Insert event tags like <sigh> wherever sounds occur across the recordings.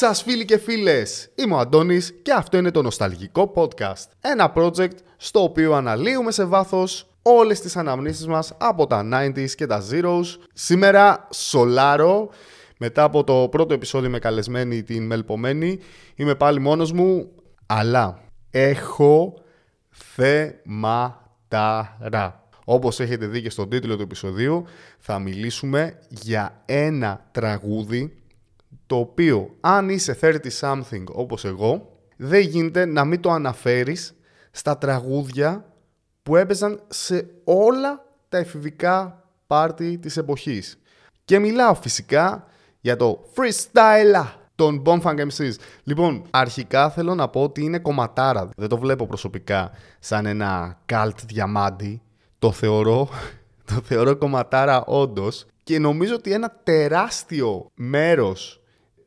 Γεια σας φίλοι και φίλες! Είμαι ο Αντώνης και αυτό είναι το Νοσταλγικό Podcast. Ένα project στο οποίο αναλύουμε σε βάθος όλες τις αναμνήσεις μας από τα 90s και τα Zeros. Σήμερα σολάρω, μετά από το πρώτο επεισόδιο με καλεσμένη την Μελπομένη, είμαι πάλι μόνος μου, αλλά έχω θεματάρα. Όπως έχετε δει και στον τίτλο του επεισοδίου, θα μιλήσουμε για ένα τραγούδι το οποίο αν είσαι 30 something όπως εγώ, δεν γίνεται να μην το αναφέρεις στα τραγούδια που έπαιζαν σε όλα τα εφηβικά πάρτι της εποχής. Και μιλάω φυσικά για το freestyle των Bomb MCs. Λοιπόν, αρχικά θέλω να πω ότι είναι κομματάρα. Δεν το βλέπω προσωπικά σαν ένα cult διαμάντι. Το θεωρώ, <laughs> το θεωρώ κομματάρα όντως. Και νομίζω ότι ένα τεράστιο μέρος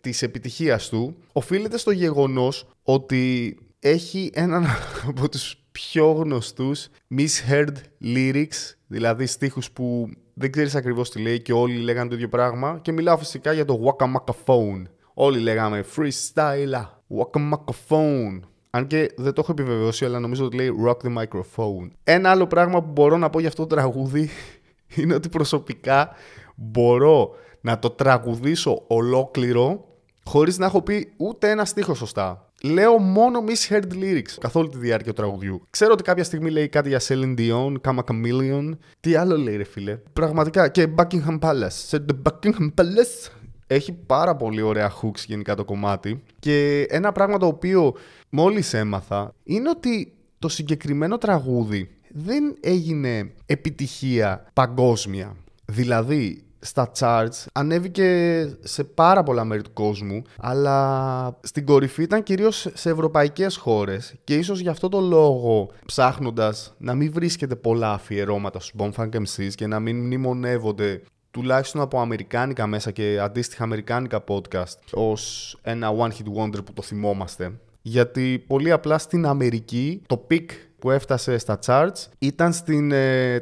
της επιτυχίας του οφείλεται στο γεγονός ότι έχει έναν από τους πιο γνωστούς misheard lyrics, δηλαδή στίχους που δεν ξέρεις ακριβώς τι λέει και όλοι λέγανε το ίδιο πράγμα και μιλάω φυσικά για το Waka Maka Phone. Όλοι λέγαμε freestyle, Waka Maka Phone. Αν και δεν το έχω επιβεβαιώσει, αλλά νομίζω ότι λέει rock the microphone. Ένα άλλο πράγμα που μπορώ να πω για αυτό το τραγούδι <laughs> είναι ότι προσωπικά μπορώ να το τραγουδήσω ολόκληρο χωρίς να έχω πει ούτε ένα στίχο σωστά. Λέω μόνο misheard lyrics καθ' όλη τη διάρκεια του τραγουδιού. Ξέρω ότι κάποια στιγμή λέει κάτι για Celine Dion, Kama Chameleon. Τι άλλο λέει, ρε φίλε. Πραγματικά. Και Buckingham Palace. Σε the Buckingham Palace. Έχει πάρα πολύ ωραία hooks γενικά το κομμάτι. Και ένα πράγμα το οποίο μόλις έμαθα είναι ότι το συγκεκριμένο τραγούδι δεν έγινε επιτυχία παγκόσμια. Δηλαδή, στα charts, ανέβηκε σε πάρα πολλά μέρη του κόσμου, αλλά στην κορυφή ήταν κυρίως σε ευρωπαϊκές χώρες και ίσως γι' αυτό το λόγο ψάχνοντας να μην βρίσκεται πολλά αφιερώματα στους Bomb MCs και να μην μνημονεύονται τουλάχιστον από αμερικάνικα μέσα και αντίστοιχα αμερικάνικα podcast ως ένα one hit wonder που το θυμόμαστε. Γιατί πολύ απλά στην Αμερική το peak που έφτασε στα charts ήταν στην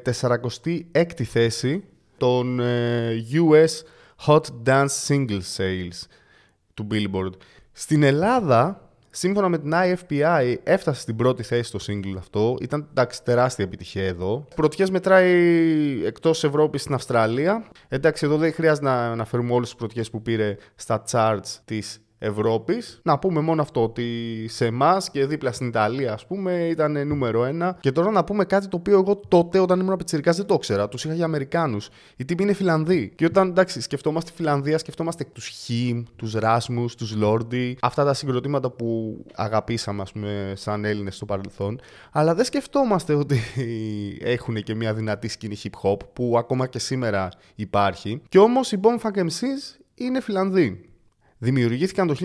46η ε, θέση των ε, US Hot Dance Single Sales του Billboard. Στην Ελλάδα, σύμφωνα με την IFPI, έφτασε στην πρώτη θέση στο single αυτό. Ήταν εντάξει, τεράστια επιτυχία εδώ. Πρωτιές μετράει εκτός Ευρώπης στην Αυστραλία. Εντάξει, εδώ δεν χρειάζεται να αναφέρουμε όλες τις πρωτιές που πήρε στα charts της Ευρώπης. Να πούμε μόνο αυτό, ότι σε εμάς και δίπλα στην Ιταλία, ας πούμε, ήταν νούμερο ένα. Και τώρα να πούμε κάτι το οποίο εγώ τότε, όταν ήμουν πιτσυρικά, δεν το ήξερα. Τους είχα για Αμερικάνους. Οι τύποι είναι Φιλανδοί. Και όταν εντάξει, σκεφτόμαστε Φιλανδία, σκεφτόμαστε τους Χιμ, τους Ράσμους, τους Λόρντι. Αυτά τα συγκροτήματα που αγαπήσαμε, ας πούμε, σαν Έλληνες στο παρελθόν. Αλλά δεν σκεφτόμαστε ότι έχουν και μια δυνατή σκηνή hip hop που ακόμα και σήμερα υπάρχει. Και όμως οι Bomb MCs είναι Φιλανδοί δημιουργήθηκαν το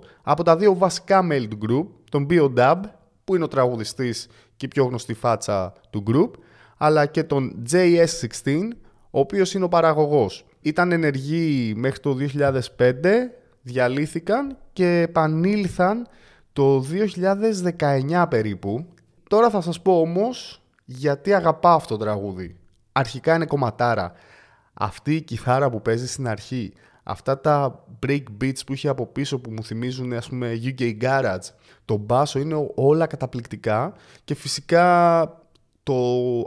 1998 από τα δύο βασικά μέλη του group, τον Bio Dub, που είναι ο τραγουδιστής και η πιο γνωστή φάτσα του group, αλλά και τον JS16, ο οποίος είναι ο παραγωγός. Ήταν ενεργοί μέχρι το 2005, διαλύθηκαν και επανήλθαν το 2019 περίπου. Τώρα θα σας πω όμως γιατί αγαπάω αυτό το τραγούδι. Αρχικά είναι κομματάρα. Αυτή η κιθάρα που παίζει στην αρχή, αυτά τα break beats που είχε από πίσω που μου θυμίζουν ας πούμε UK Garage το μπάσο είναι όλα καταπληκτικά και φυσικά το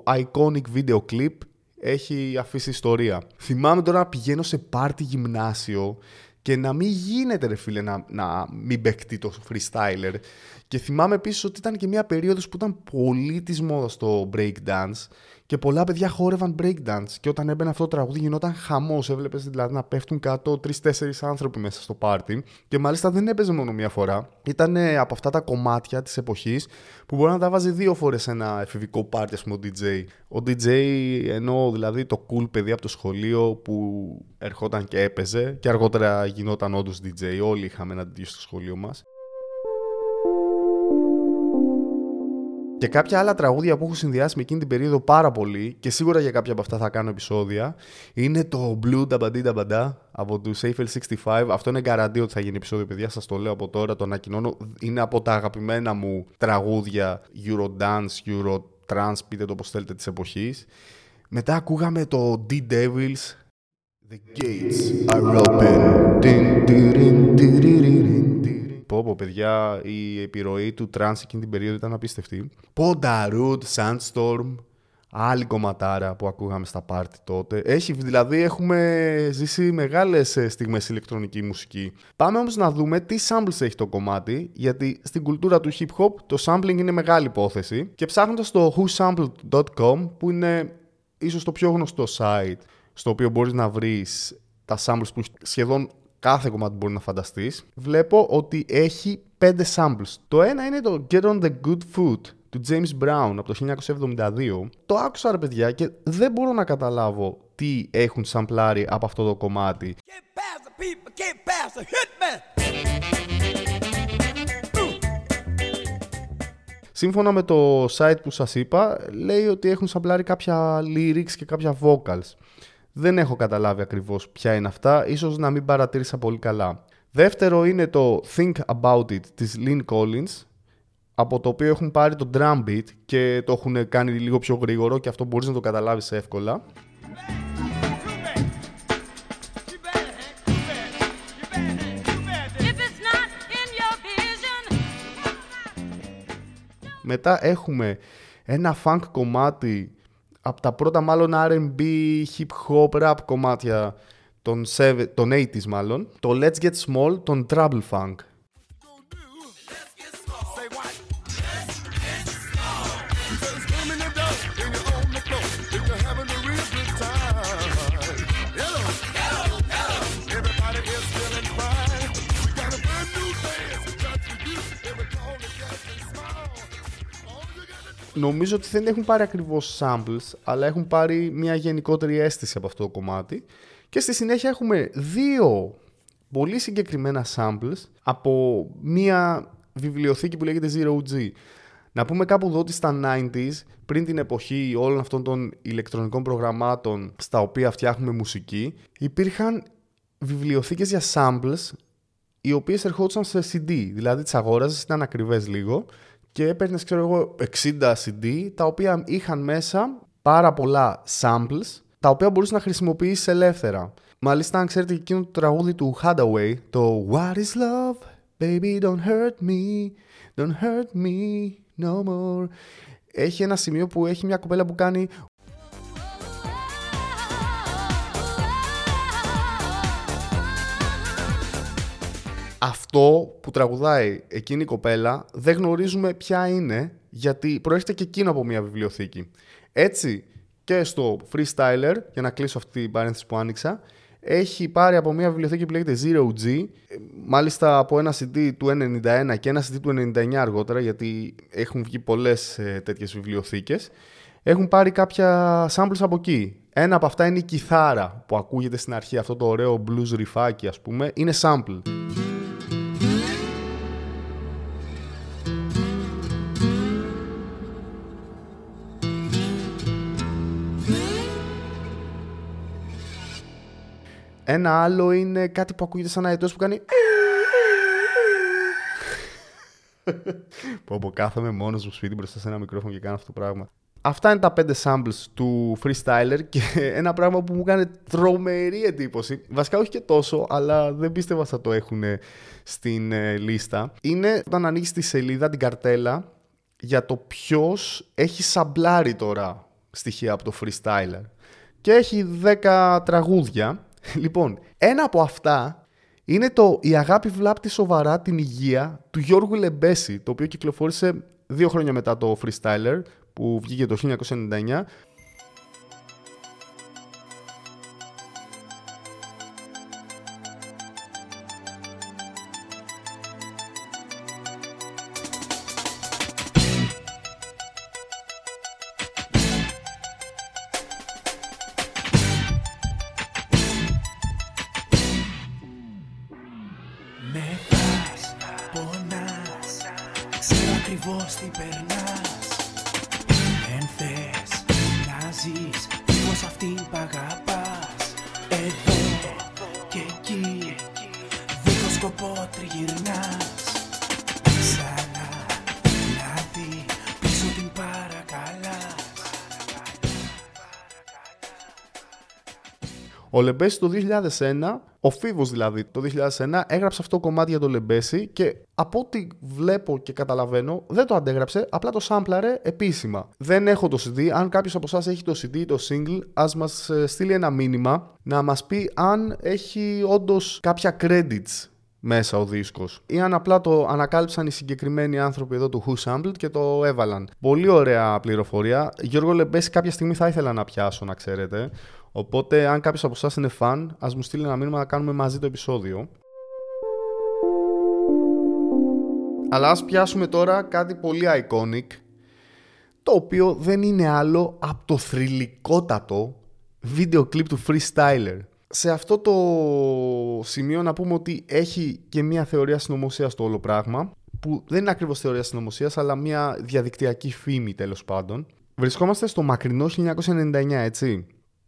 iconic video clip έχει αφήσει ιστορία. Θυμάμαι τώρα να πηγαίνω σε πάρτι γυμνάσιο και να μην γίνεται ρε φίλε να, να μην παιχτεί το freestyler. Και θυμάμαι επίσης ότι ήταν και μια περίοδος που ήταν πολύ της μόδας το breakdance και πολλά παιδιά χόρευαν breakdance. Και όταν έμπαινε αυτό το τραγούδι, γινόταν χαμός. Έβλεπες δηλαδή να πέφτουν κάτω τρει-τέσσερι άνθρωποι μέσα στο πάρτι. Και μάλιστα δεν έπαιζε μόνο μία φορά. Ήταν από αυτά τα κομμάτια της εποχής που μπορεί να τα βάζει δύο φορές σε ένα εφηβικό πάρτι, ας πούμε, ο DJ. Ο DJ ενώ δηλαδή το cool παιδί από το σχολείο που ερχόταν και έπαιζε και αργότερα γινόταν όντως DJ. Όλοι είχαμε ένα τέτοιο στο σχολείο μας. Και κάποια άλλα τραγούδια που έχω συνδυάσει με εκείνη την περίοδο πάρα πολύ και σίγουρα για κάποια από αυτά θα κάνω επεισόδια είναι το Blue Dabadi Dabada από τους Eiffel 65. Αυτό είναι γκαραντί ότι θα γίνει επεισόδιο, παιδιά. Σας το λέω από τώρα, το ανακοινώνω. Είναι από τα αγαπημένα μου τραγούδια Eurodance, Eurotrance, πείτε το όπως θέλετε της εποχής. Μετά ακούγαμε το D-Devils. The gates are open. Πω πω παιδιά, η επιρροή του trance εκείνη την περίοδο ήταν απίστευτη. Darude, Sandstorm, άλλη κομματάρα που ακούγαμε στα πάρτι τότε. Έχει, δηλαδή έχουμε ζήσει μεγάλες ε, στιγμές ηλεκτρονική μουσική. Πάμε όμως να δούμε τι samples έχει το κομμάτι, γιατί στην κουλτούρα του hip hop το sampling είναι μεγάλη υπόθεση και ψάχνοντας το whosampled.com που είναι ίσως το πιο γνωστό site στο οποίο μπορείς να βρεις τα samples που σχεδόν κάθε κομμάτι μπορεί να φανταστείς, βλέπω ότι έχει πέντε samples. Το ένα είναι το Get on the Good Food του James Brown από το 1972. Το άκουσα ρε παιδιά και δεν μπορώ να καταλάβω τι έχουν σαμπλάρει από αυτό το κομμάτι. Σύμφωνα με το site που σας είπα, λέει ότι έχουν σαμπλάρει κάποια lyrics και κάποια vocals. Δεν έχω καταλάβει ακριβώς ποια είναι αυτά, ίσως να μην παρατήρησα πολύ καλά. Δεύτερο είναι το Think About It της Lynn Collins, από το οποίο έχουν πάρει το drum beat και το έχουν κάνει λίγο πιο γρήγορο και αυτό μπορείς να το καταλάβεις εύκολα. Μετά έχουμε ένα funk κομμάτι από τα πρώτα μάλλον R&B, hip hop, rap κομμάτια των, 80s μάλλον, το Let's Get Small των Trouble Funk. Νομίζω ότι δεν έχουν πάρει ακριβώς samples, αλλά έχουν πάρει μια γενικότερη αίσθηση από αυτό το κομμάτι. Και στη συνέχεια έχουμε δύο πολύ συγκεκριμένα samples από μια βιβλιοθήκη που λέγεται Zero G. Να πούμε κάπου εδώ ότι στα 90s, πριν την εποχή όλων αυτών των ηλεκτρονικών προγραμμάτων στα οποία φτιάχνουμε μουσική, υπήρχαν βιβλιοθήκες για samples οι οποίες ερχόντουσαν σε CD, δηλαδή τις αγόραζες, ήταν ακριβές λίγο και έπαιρνες, ξέρω εγώ, 60 CD, τα οποία είχαν μέσα πάρα πολλά samples, τα οποία μπορούσε να χρησιμοποιήσει ελεύθερα. Μάλιστα, αν ξέρετε εκείνο το τραγούδι του Hadaway, το What is love, baby don't hurt me, don't hurt me no more. Έχει ένα σημείο που έχει μια κοπέλα που κάνει αυτό που τραγουδάει εκείνη η κοπέλα δεν γνωρίζουμε ποια είναι γιατί προέρχεται και εκείνο από μια βιβλιοθήκη. Έτσι και στο Freestyler, για να κλείσω αυτή την παρένθεση που άνοιξα, έχει πάρει από μια βιβλιοθήκη που λέγεται Zero G, μάλιστα από ένα CD του 91 και ένα CD του 99 αργότερα, γιατί έχουν βγει πολλές ε, τέτοιες βιβλιοθήκες. Έχουν πάρει κάποια samples από εκεί. Ένα από αυτά είναι η κιθάρα που ακούγεται στην αρχή, αυτό το ωραίο blues ριφάκι ας πούμε, είναι sample. Ένα άλλο είναι κάτι που ακούγεται σαν αετός που κάνει... Πω πω κάθομαι μόνος μου σπίτι μπροστά σε ένα μικρόφωνο και κάνω αυτό το πράγμα. Αυτά είναι τα πέντε samples του freestyler και ένα πράγμα που μου κάνει τρομερή εντύπωση. Βασικά όχι και τόσο, αλλά δεν πίστευα θα το έχουν στην ε, λίστα. Είναι όταν ανοίγεις τη σελίδα, την καρτέλα, για το ποιος έχει σαμπλάρει τώρα στοιχεία από το freestyler. Και έχει 10 τραγούδια <laughs> Λοιπόν, ένα από αυτά είναι το «Η αγάπη βλάπτει σοβαρά την υγεία» του Γιώργου Λεμπέση, το οποίο κυκλοφόρησε δύο χρόνια μετά το Freestyler, που βγήκε το 1999 Ο Λεμπέση το 2001, ο Φίβος δηλαδή το 2001, έγραψε αυτό το κομμάτι για το Λεμπέση και από ό,τι βλέπω και καταλαβαίνω δεν το αντέγραψε, απλά το σάμπλαρε επίσημα. Δεν έχω το CD, αν κάποιος από εσάς έχει το CD ή το single, ας μας ε, στείλει ένα μήνυμα να μας πει αν έχει όντως κάποια credits μέσα ο δίσκος ή αν απλά το ανακάλυψαν οι συγκεκριμένοι άνθρωποι εδώ του Who Sampled και το έβαλαν. Πολύ ωραία πληροφορία. Γιώργο Λεμπέση κάποια στιγμή θα ήθελα να πιάσω να ξέρετε. Οπότε αν κάποιος από εσάς είναι φαν, ας μου στείλει ένα μήνυμα να κάνουμε μαζί το επεισόδιο. Αλλά ας πιάσουμε τώρα κάτι πολύ iconic, το οποίο δεν είναι άλλο από το θρηλυκότατο βίντεο κλιπ του Freestyler σε αυτό το σημείο να πούμε ότι έχει και μια θεωρία συνωμοσίας στο όλο πράγμα, που δεν είναι ακριβώς θεωρία συνωμοσίας, αλλά μια διαδικτυακή φήμη τέλος πάντων. Βρισκόμαστε στο μακρινό 1999, έτσι.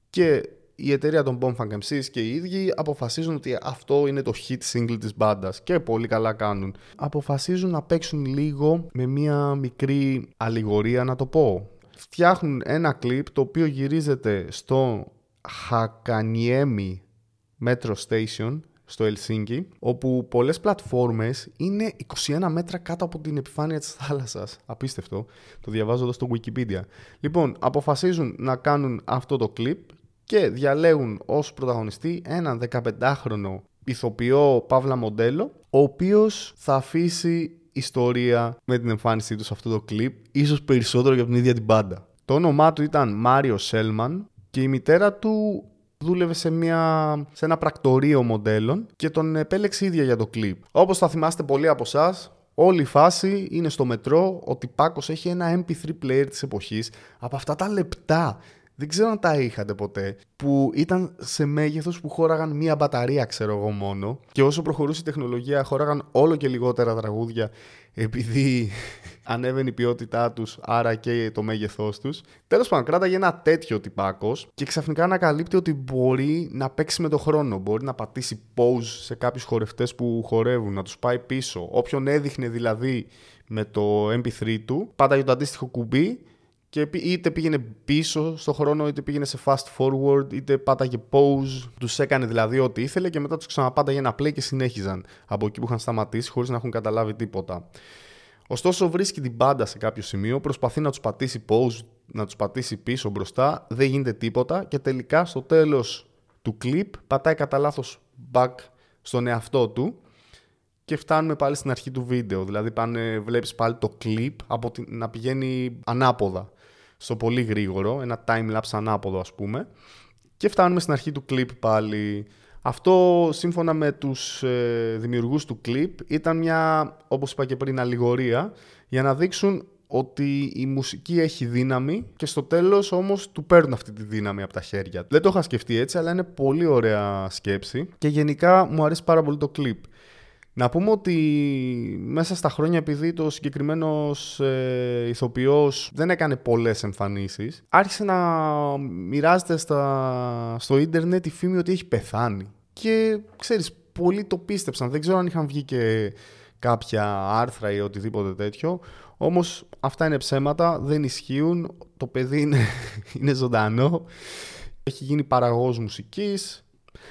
Και η εταιρεία των Bombfunk MCs και οι ίδιοι αποφασίζουν ότι αυτό είναι το hit single της μπάντας και πολύ καλά κάνουν. Αποφασίζουν να παίξουν λίγο με μια μικρή αλληγορία να το πω. Φτιάχνουν ένα κλιπ το οποίο γυρίζεται στο Hakaniemi Metro Station στο Ελσίνκι, όπου πολλές πλατφόρμες είναι 21 μέτρα κάτω από την επιφάνεια της θάλασσας. Απίστευτο. Το διαβάζω εδώ στο Wikipedia. Λοιπόν, αποφασίζουν να κάνουν αυτό το κλιπ και διαλέγουν ως πρωταγωνιστή έναν 15χρονο ηθοποιό παύλα μοντέλο, ο οποίος θα αφήσει ιστορία με την εμφάνισή του σε αυτό το κλιπ, ίσως περισσότερο για την ίδια την μπάντα. Το όνομά του ήταν Μάριο Σέλμαν και η μητέρα του δούλευε σε, μια, σε ένα πρακτορείο μοντέλων και τον επέλεξε ίδια για το κλιπ. Όπως θα θυμάστε πολλοί από εσάς, όλη η φάση είναι στο μετρό ότι Πάκος έχει ένα MP3 player της εποχής από αυτά τα λεπτά δεν ξέρω αν τα είχατε ποτέ, που ήταν σε μέγεθος που χώραγαν μία μπαταρία, ξέρω εγώ μόνο. Και όσο προχωρούσε η τεχνολογία, χώραγαν όλο και λιγότερα τραγούδια, επειδή <laughs> ανέβαινε η ποιότητά τους, άρα και το μέγεθός τους. Τέλος πάντων, κράταγε ένα τέτοιο τυπάκος και ξαφνικά ανακαλύπτει ότι μπορεί να παίξει με το χρόνο. Μπορεί να πατήσει pause σε κάποιους χορευτές που χορεύουν, να τους πάει πίσω. Όποιον έδειχνε δηλαδή με το MP3 του, πάντα το αντίστοιχο κουμπί και είτε πήγαινε πίσω στο χρόνο, είτε πήγαινε σε fast forward, είτε πάταγε pause. Τους έκανε δηλαδή ό,τι ήθελε και μετά τους ξαναπάταγε ένα play και συνέχιζαν από εκεί που είχαν σταματήσει χωρίς να έχουν καταλάβει τίποτα. Ωστόσο, βρίσκει την μπάντα σε κάποιο σημείο, προσπαθεί να τους πατήσει pause, να τους πατήσει πίσω μπροστά, δεν γίνεται τίποτα και τελικά στο τέλος του clip πατάει κατά λάθος back στον εαυτό του και φτάνουμε πάλι στην αρχή του βίντεο. Δηλαδή πάνε, βλέπεις πάλι το clip από την, να πηγαίνει ανάποδα στο πολύ γρήγορο, ένα time-lapse ανάποδο ας πούμε. Και φτάνουμε στην αρχή του κλιπ πάλι. Αυτό σύμφωνα με τους ε, δημιουργούς του κλιπ ήταν μια, όπως είπα και πριν, αλληγορία για να δείξουν ότι η μουσική έχει δύναμη και στο τέλος όμως του παίρνουν αυτή τη δύναμη από τα χέρια. Δεν το είχα σκεφτεί έτσι, αλλά είναι πολύ ωραία σκέψη και γενικά μου αρέσει πάρα πολύ το κλιπ. Να πούμε ότι μέσα στα χρόνια επειδή το συγκεκριμένος ε, ηθοποιός δεν έκανε πολλές εμφανίσεις άρχισε να μοιράζεται στα, στο ίντερνετ η φήμη ότι έχει πεθάνει. Και ξέρεις, πολλοί το πίστεψαν. Δεν ξέρω αν είχαν βγει και κάποια άρθρα ή οτιδήποτε τέτοιο. Όμως αυτά είναι ψέματα, δεν ισχύουν. Το παιδί είναι, <laughs> είναι ζωντανό. Έχει γίνει παραγωγός μουσικής.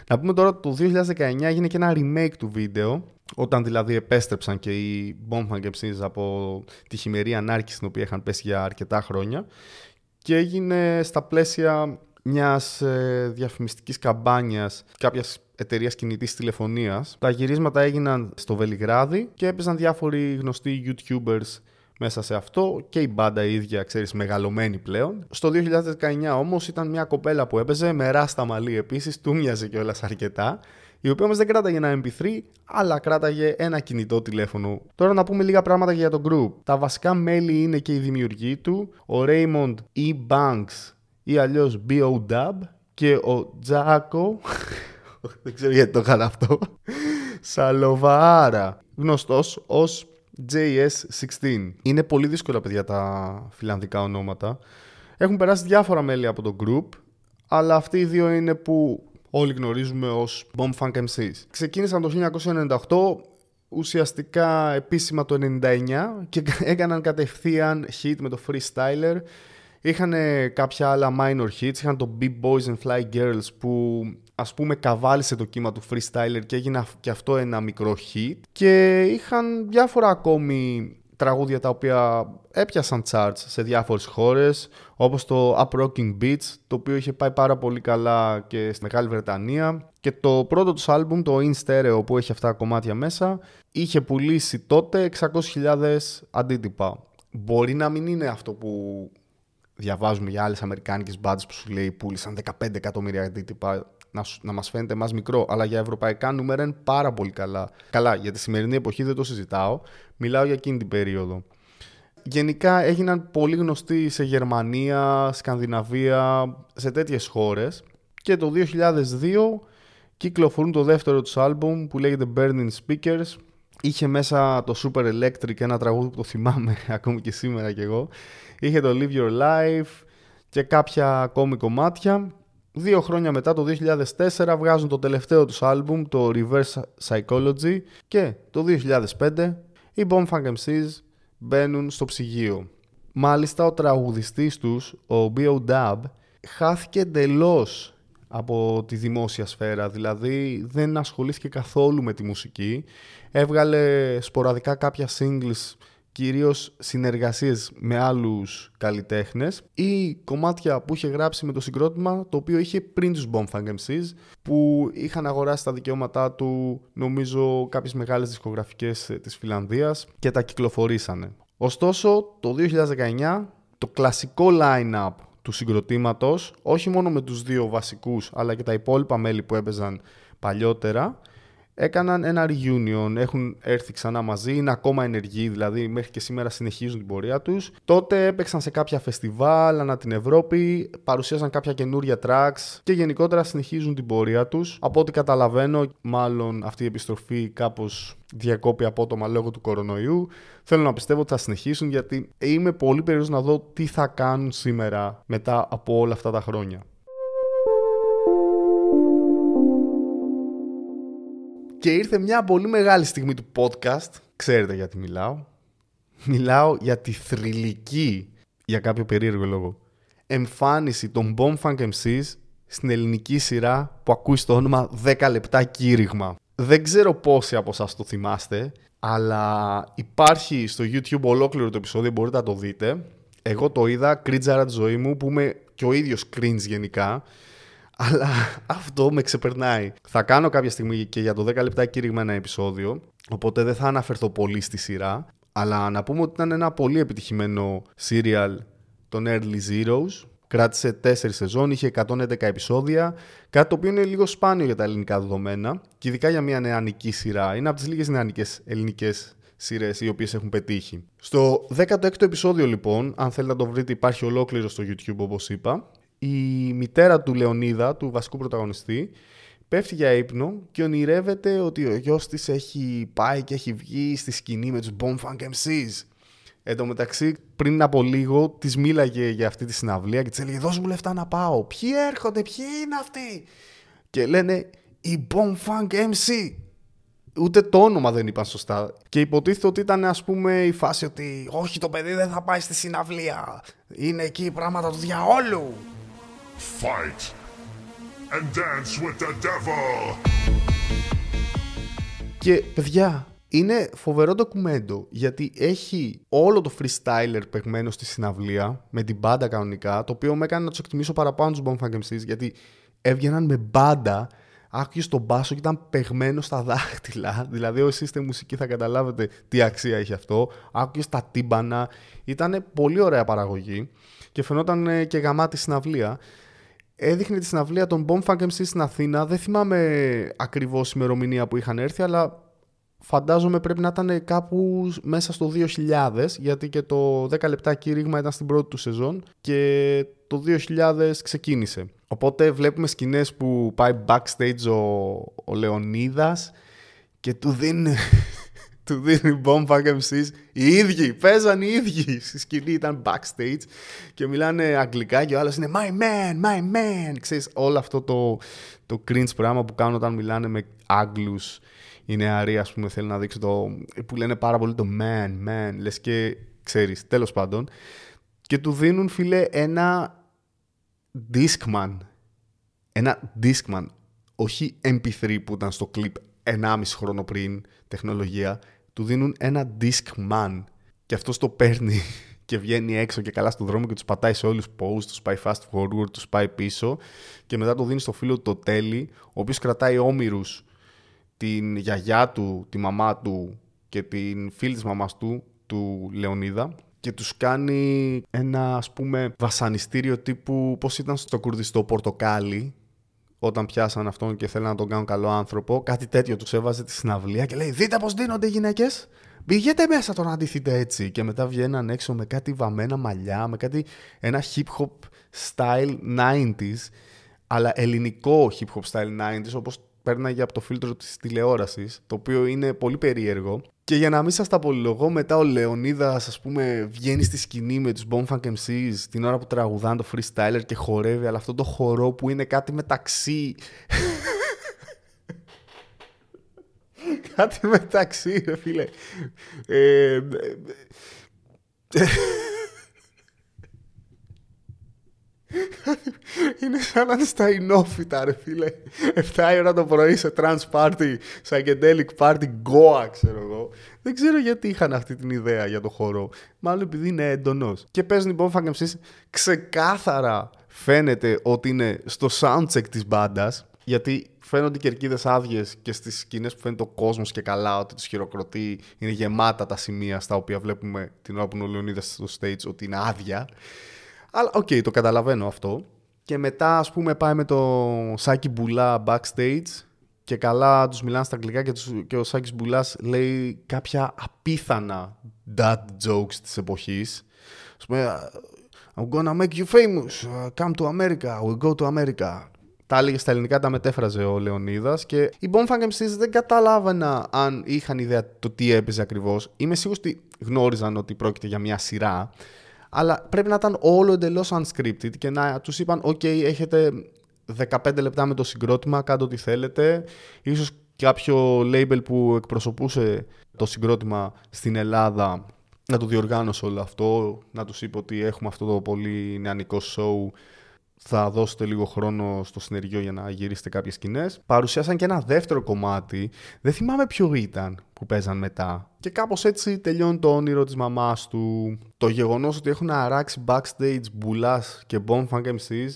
Να πούμε τώρα ότι το 2019 έγινε και ένα remake του βίντεο όταν δηλαδή επέστρεψαν και οι Bombfunk MCs από τη χειμερή ανάρκη στην οποία είχαν πέσει για αρκετά χρόνια και έγινε στα πλαίσια μιας ε, διαφημιστικής καμπάνιας κάποιας εταιρείας κινητής τηλεφωνίας. Τα γυρίσματα έγιναν στο Βελιγράδι και έπαιζαν διάφοροι γνωστοί YouTubers μέσα σε αυτό και η μπάντα η ίδια, ξέρεις, μεγαλωμένη πλέον. Στο 2019 όμως ήταν μια κοπέλα που έπαιζε με ράστα μαλλί επίσης, του μοιάζε κιόλας αρκετά η οποία όμως δεν κράταγε ένα MP3, αλλά κράταγε ένα κινητό τηλέφωνο. Τώρα να πούμε λίγα πράγματα για το group. Τα βασικά μέλη είναι και οι δημιουργοί του, ο Raymond E. Banks ή αλλιώς B.O.W. και ο Τζάκο, <laughs> δεν ξέρω γιατί το έκανα αυτό, Σαλοβάρα, γνωστός ως JS16. Είναι πολύ δύσκολα παιδιά τα φιλανδικά ονόματα. Έχουν περάσει διάφορα μέλη από το group, αλλά αυτοί οι δύο είναι που όλοι γνωρίζουμε ως Bomb Funk MCs. Ξεκίνησαν το 1998, ουσιαστικά επίσημα το 1999 και έκαναν κατευθείαν hit με το Freestyler. Είχαν κάποια άλλα minor hits, είχαν το Big Boys and Fly Girls που ας πούμε καβάλισε το κύμα του freestyler και έγινε και αυτό ένα μικρό hit και είχαν διάφορα ακόμη τραγούδια τα οποία έπιασαν charts σε διάφορες χώρες όπως το Up Rocking Beats το οποίο είχε πάει πάρα πολύ καλά και στη Μεγάλη Βρετανία και το πρώτο τους άλμπουμ το In Stereo που έχει αυτά τα κομμάτια μέσα είχε πουλήσει τότε 600.000 αντίτυπα. Μπορεί να μην είναι αυτό που διαβάζουμε για άλλες αμερικάνικες μπάντες που σου λέει πούλησαν 15 εκατομμύρια αντίτυπα να, να μας φαίνεται μας μικρό, αλλά για ευρωπαϊκά νούμερα είναι πάρα πολύ καλά. Καλά, για τη σημερινή εποχή δεν το συζητάω, μιλάω για εκείνη την περίοδο. Γενικά έγιναν πολύ γνωστοί σε Γερμανία, Σκανδιναβία, σε τέτοιες χώρες και το 2002 κυκλοφορούν το δεύτερο τους άλμπουμ που λέγεται Burning Speakers Είχε μέσα το Super Electric, ένα τραγούδι που το θυμάμαι <laughs> ακόμη και σήμερα κι εγώ. Είχε το Live Your Life και κάποια ακόμη κομμάτια. Δύο χρόνια μετά, το 2004, βγάζουν το τελευταίο τους άλμπουμ, το Reverse Psychology και το 2005 οι Bomb Funk MCs μπαίνουν στο ψυγείο. Μάλιστα ο τραγουδιστής τους, ο B.O. Dub, χάθηκε εντελώς από τη δημόσια σφαίρα, δηλαδή δεν ασχολήθηκε καθόλου με τη μουσική. Έβγαλε σποραδικά κάποια singles κυρίως συνεργασίες με άλλους καλλιτέχνες ή κομμάτια που είχε γράψει με το συγκρότημα το οποίο είχε πριν τους Bombfunk MCs που είχαν αγοράσει τα δικαιώματά του νομίζω κάποιες μεγάλες δισκογραφικές ε, της Φιλανδίας και τα κυκλοφορήσανε. Ωστόσο το 2019 το κλασικό line-up του συγκροτήματος όχι μόνο με τους δύο βασικούς αλλά και τα υπόλοιπα μέλη που έπαιζαν παλιότερα έκαναν ένα reunion, έχουν έρθει ξανά μαζί, είναι ακόμα ενεργοί, δηλαδή μέχρι και σήμερα συνεχίζουν την πορεία τους. Τότε έπαιξαν σε κάποια φεστιβάλ ανά την Ευρώπη, παρουσίασαν κάποια καινούρια tracks και γενικότερα συνεχίζουν την πορεία τους. Από ό,τι καταλαβαίνω, μάλλον αυτή η επιστροφή κάπως διακόπη απότομα λόγω του κορονοϊού. Θέλω να πιστεύω ότι θα συνεχίσουν γιατί είμαι πολύ περίεργος να δω τι θα κάνουν σήμερα μετά από όλα αυτά τα χρόνια. Και ήρθε μια πολύ μεγάλη στιγμή του podcast. Ξέρετε γιατί μιλάω. Μιλάω για τη θρηλυκή, για κάποιο περίεργο λόγο, εμφάνιση των Bomb Funk MCs στην ελληνική σειρά που ακούει το όνομα 10 λεπτά κήρυγμα. Δεν ξέρω πόσοι από εσάς το θυμάστε, αλλά υπάρχει στο YouTube ολόκληρο το επεισόδιο, μπορείτε να το δείτε. Εγώ το είδα, κρίτζαρα τη ζωή μου, που είμαι και ο ίδιος cringe γενικά. Αλλά αυτό με ξεπερνάει. Θα κάνω κάποια στιγμή και για το 10 λεπτά κήρυγμα ένα επεισόδιο, οπότε δεν θα αναφερθώ πολύ στη σειρά. Αλλά να πούμε ότι ήταν ένα πολύ επιτυχημένο serial των Early Zeros. Κράτησε 4 σεζόν, είχε 111 επεισόδια, κάτι το οποίο είναι λίγο σπάνιο για τα ελληνικά δεδομένα και ειδικά για μια νεανική σειρά. Είναι από τις λίγες νεανικές ελληνικές σειρές οι οποίες έχουν πετύχει. Στο 16ο επεισόδιο, λοιπόν, αν θέλετε να το βρείτε, υπάρχει ολόκληρο στο YouTube όπως είπα η μητέρα του Λεωνίδα, του βασικού πρωταγωνιστή, πέφτει για ύπνο και ονειρεύεται ότι ο γιος της έχει πάει και έχει βγει στη σκηνή με τους Bomb Funk MCs. Εν τω μεταξύ, πριν από λίγο, της μίλαγε για αυτή τη συναυλία και της έλεγε: Δώσ' μου λεφτά να πάω. Ποιοι έρχονται, ποιοι είναι αυτοί; Και λένε: Η Bomb Funk MC. Ούτε το όνομα δεν είπαν σωστά. Και υποτίθεται ότι ήταν, ας πούμε, η φάση ότι Όχι, το παιδί δεν θα πάει στη συναυλία. Είναι εκεί πράγματα του διαόλου. Fight and dance with the devil. Και παιδιά, είναι φοβερό ντοκουμέντο γιατί έχει όλο το freestyler παιγμένο στη συναυλία με την μπάντα κανονικά, το οποίο με έκανε να τους εκτιμήσω παραπάνω τους Bomb MCs γιατί έβγαιναν με μπάντα άκουγε τον μπάσο και ήταν παιγμένο στα δάχτυλα. Δηλαδή, όσοι είστε μουσική θα καταλάβετε τι αξία έχει αυτό. Άκουγες τα τύμπανα. Ήταν πολύ ωραία παραγωγή και φαινόταν ε, και γαμάτη συναυλία έδειχνε τη συναυλία των Bomb Funk MC στην Αθήνα. Δεν θυμάμαι ακριβώς ημερομηνία που είχαν έρθει, αλλά φαντάζομαι πρέπει να ήταν κάπου μέσα στο 2000, γιατί και το 10 λεπτά κήρυγμα ήταν στην πρώτη του σεζόν και το 2000 ξεκίνησε. Οπότε βλέπουμε σκηνές που πάει backstage ο, ο Λεωνίδας και του δίνει του δίνει Bomb Funk MCs οι ίδιοι, παίζαν οι ίδιοι. Στη σκηνή, ήταν backstage και μιλάνε αγγλικά και ο άλλος είναι my man, my man. Ξέρεις όλο αυτό το, το cringe πράγμα που κάνουν όταν μιλάνε με Άγγλους οι νεαροί ας πούμε θέλουν να δείξουν το που λένε πάρα πολύ το man, man λες και ξέρεις, τέλος πάντων. Και του δίνουν φίλε ένα Discman. Ένα Discman. Όχι MP3 που ήταν στο clip 1,5 χρόνο πριν τεχνολογία, του δίνουν ένα Discman και αυτός το παίρνει <laughs> και βγαίνει έξω και καλά στον δρόμο και τους πατάει σε όλους post, τους πάει fast forward, τους πάει πίσω. Και μετά το δίνει στο φίλο του το τέλει, ο οποίος κρατάει όμοιρους την γιαγιά του, τη μαμά του και την φίλη της μαμάς του, του Λεωνίδα. Και τους κάνει ένα ας πούμε βασανιστήριο τύπου πώς ήταν στο κουρδιστό πορτοκάλι όταν πιάσαν αυτόν και θέλουν να τον κάνουν καλό άνθρωπο. Κάτι τέτοιο τους έβαζε τη συναυλία και λέει δείτε πώς δίνονται οι γυναίκες. Πηγαίνετε μέσα τον αντίθετε έτσι. Και μετά βγαίναν έξω με κάτι βαμμένα μαλλιά, με κάτι ένα hip hop style 90s, αλλά ελληνικό hip hop style 90s, όπως πέρναγε από το φίλτρο της τηλεόρασης, το οποίο είναι πολύ περίεργο. Και για να μην σας τα πολυλογώ, μετά ο Λεωνίδας, ας πούμε, βγαίνει στη σκηνή με τους Bonfunk MCs την ώρα που τραγουδάνε το freestyler και χορεύει, αλλά αυτό το χορό που είναι κάτι μεταξύ... <laughs> κάτι μεταξύ, ρε φίλε. Ε, ε, ε <laughs> είναι σαν να είναι στα ενόφυτα, ρε φίλε. 7 η ώρα το πρωί σε trans party, psychedelic party, goa, ξέρω εγώ. Δεν ξέρω γιατί είχαν αυτή την ιδέα για το χώρο. Μάλλον επειδή είναι έντονος. Και παίζουν λοιπόν MCs ξεκάθαρα φαίνεται ότι είναι στο soundcheck της μπάντας. Γιατί φαίνονται οι κερκίδες άδειες και στις σκηνές που φαίνεται ο κόσμος και καλά, ότι του χειροκροτεί, είναι γεμάτα τα σημεία στα οποία βλέπουμε την ώρα που είναι ο Λεωνίδας στο stage ότι είναι άδεια. Αλλά οκ, okay, το καταλαβαίνω αυτό. Και μετά, ας πούμε, πάει με το Σάκη Μπουλά backstage και καλά τους μιλάνε στα αγγλικά και, τους, και ο Σάκης Μπουλάς λέει κάποια απίθανα dad jokes της εποχής. Ας πούμε, I'm gonna make you famous. Come to America. We'll go to America. Τα έλεγε στα ελληνικά, τα μετέφραζε ο Λεωνίδας και οι Bomfunk MC's δεν καταλάβαινα αν είχαν ιδέα το τι έπαιζε ακριβώς. Είμαι σίγουρος ότι γνώριζαν ότι πρόκειται για μια σειρά αλλά πρέπει να ήταν όλο εντελώς unscripted και να τους είπαν: OK, έχετε 15 λεπτά με το συγκρότημα, κάντε ό,τι θέλετε. Ίσως κάποιο label που εκπροσωπούσε το συγκρότημα στην Ελλάδα να το διοργάνωσε όλο αυτό, να τους είπε ότι έχουμε αυτό το πολύ νεανικό show θα δώσετε λίγο χρόνο στο συνεργείο για να γυρίσετε κάποιες σκηνές. Παρουσιάσαν και ένα δεύτερο κομμάτι. Δεν θυμάμαι ποιο ήταν που παίζαν μετά. Και κάπως έτσι τελειώνει το όνειρο της μαμάς του. Το γεγονός ότι έχουν αράξει backstage μπουλάς και bomb funk MCs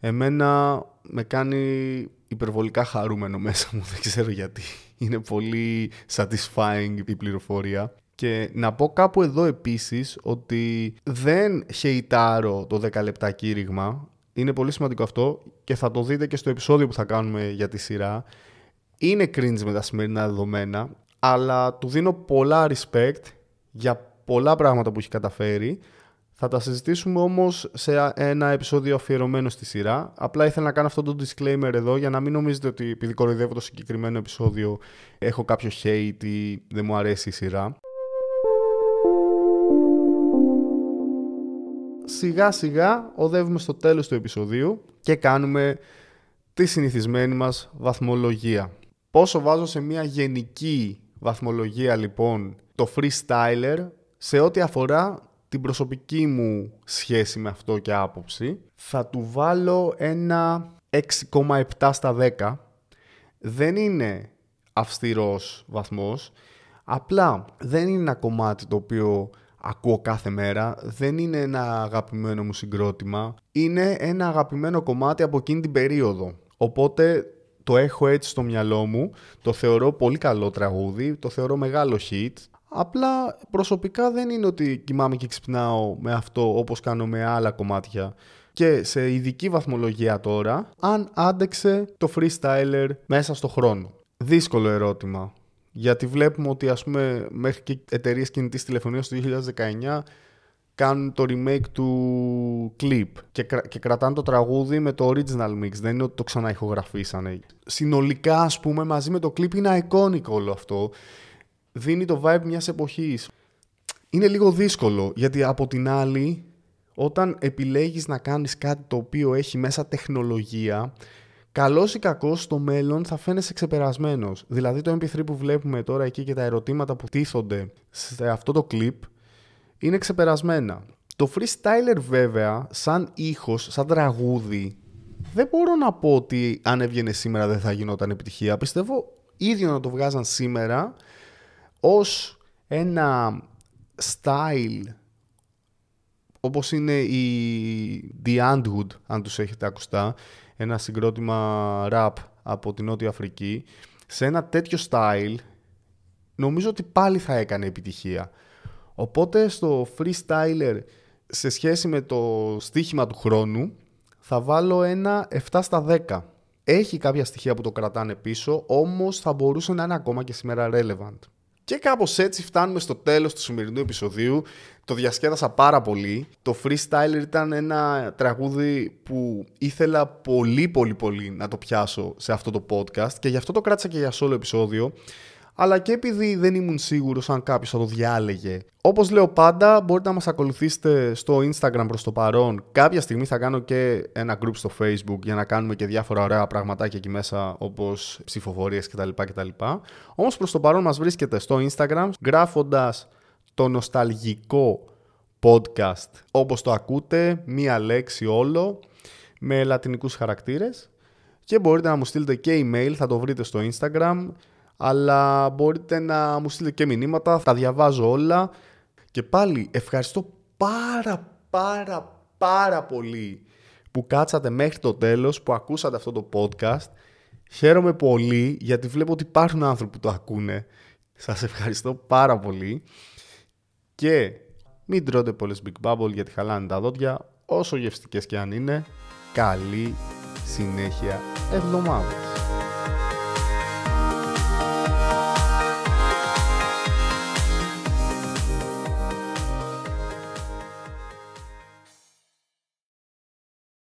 εμένα με κάνει υπερβολικά χαρούμενο μέσα μου. Δεν ξέρω γιατί. Είναι πολύ satisfying η πληροφορία. Και να πω κάπου εδώ επίσης ότι δεν χεϊτάρω το 10 λεπτά κήρυγμα είναι πολύ σημαντικό αυτό και θα το δείτε και στο επεισόδιο που θα κάνουμε για τη σειρά. Είναι cringe με τα σημερινά δεδομένα, αλλά του δίνω πολλά respect για πολλά πράγματα που έχει καταφέρει. Θα τα συζητήσουμε όμως σε ένα επεισόδιο αφιερωμένο στη σειρά. Απλά ήθελα να κάνω αυτό το disclaimer εδώ για να μην νομίζετε ότι επειδή κοροϊδεύω το συγκεκριμένο επεισόδιο έχω κάποιο hate ή δεν μου αρέσει η σειρά. Σιγά σιγά οδεύουμε στο τέλος του επεισοδίου και κάνουμε τη συνηθισμένη μας βαθμολογία. Πόσο βάζω σε μια γενική βαθμολογία λοιπόν το freestyler σε ό,τι αφορά την προσωπική μου σχέση με αυτό και άποψη θα του βάλω ένα 6,7 στα 10. Δεν είναι αυστηρός βαθμός, απλά δεν είναι ένα κομμάτι το οποίο ακούω κάθε μέρα, δεν είναι ένα αγαπημένο μου συγκρότημα, είναι ένα αγαπημένο κομμάτι από εκείνη την περίοδο. Οπότε το έχω έτσι στο μυαλό μου, το θεωρώ πολύ καλό τραγούδι, το θεωρώ μεγάλο hit. Απλά προσωπικά δεν είναι ότι κοιμάμαι και ξυπνάω με αυτό όπως κάνω με άλλα κομμάτια. Και σε ειδική βαθμολογία τώρα, αν άντεξε το freestyler μέσα στο χρόνο. Δύσκολο ερώτημα. Γιατί βλέπουμε ότι ας πούμε μέχρι και εταιρείες κινητής τηλεφωνίας το 2019 κάνουν το remake του clip και, και κρατάνε το τραγούδι με το original mix. Δεν είναι ότι το ξαναηχογραφήσανε. Συνολικά ας πούμε μαζί με το clip είναι iconic όλο αυτό. Δίνει το vibe μιας εποχής. Είναι λίγο δύσκολο γιατί από την άλλη όταν επιλέγεις να κάνεις κάτι το οποίο έχει μέσα τεχνολογία Καλός ή κακός στο μέλλον θα φαίνεσαι ξεπερασμένος. Δηλαδή το MP3 που βλέπουμε τώρα εκεί και τα ερωτήματα που τίθονται σε αυτό το clip είναι ξεπερασμένα. Το freestyler βέβαια, σαν ήχος, σαν τραγούδι, δεν μπορώ να πω ότι αν έβγαινε σήμερα δεν θα γινόταν επιτυχία. Πιστεύω ίδιο να το βγάζαν σήμερα ως ένα style όπως είναι η The Antwood, αν τους έχετε ακουστά, ένα συγκρότημα rap από την Νότια Αφρική, σε ένα τέτοιο style νομίζω ότι πάλι θα έκανε επιτυχία. Οπότε στο freestyler σε σχέση με το στοίχημα του χρόνου θα βάλω ένα 7 στα 10. Έχει κάποια στοιχεία που το κρατάνε πίσω, όμως θα μπορούσε να είναι ακόμα και σήμερα relevant. Και κάπως έτσι φτάνουμε στο τέλος του σημερινού επεισοδίου. Το διασκέδασα πάρα πολύ. Το Freestyler ήταν ένα τραγούδι που ήθελα πολύ πολύ πολύ να το πιάσω σε αυτό το podcast και γι' αυτό το κράτησα και για solo επεισόδιο αλλά και επειδή δεν ήμουν σίγουρος αν κάποιος θα το διάλεγε. Όπως λέω πάντα, μπορείτε να μας ακολουθήσετε στο Instagram προς το παρόν. Κάποια στιγμή θα κάνω και ένα group στο Facebook για να κάνουμε και διάφορα ωραία πραγματάκια εκεί μέσα, όπως ψηφοφορίες κτλ. κτλ. Όμως προς το παρόν μας βρίσκεται στο Instagram, γράφοντας το νοσταλγικό podcast, όπως το ακούτε, μία λέξη όλο, με λατινικούς χαρακτήρες. Και μπορείτε να μου στείλετε και email, θα το βρείτε στο Instagram, αλλά μπορείτε να μου στείλετε και μηνύματα, τα διαβάζω όλα. Και πάλι ευχαριστώ πάρα πάρα πάρα πολύ που κάτσατε μέχρι το τέλος, που ακούσατε αυτό το podcast. Χαίρομαι πολύ γιατί βλέπω ότι υπάρχουν άνθρωποι που το ακούνε. Σας ευχαριστώ πάρα πολύ. Και μην τρώτε πολλές Big Bubble γιατί χαλάνε τα δόντια, όσο γευστικές και αν είναι. Καλή συνέχεια εβδομάδα.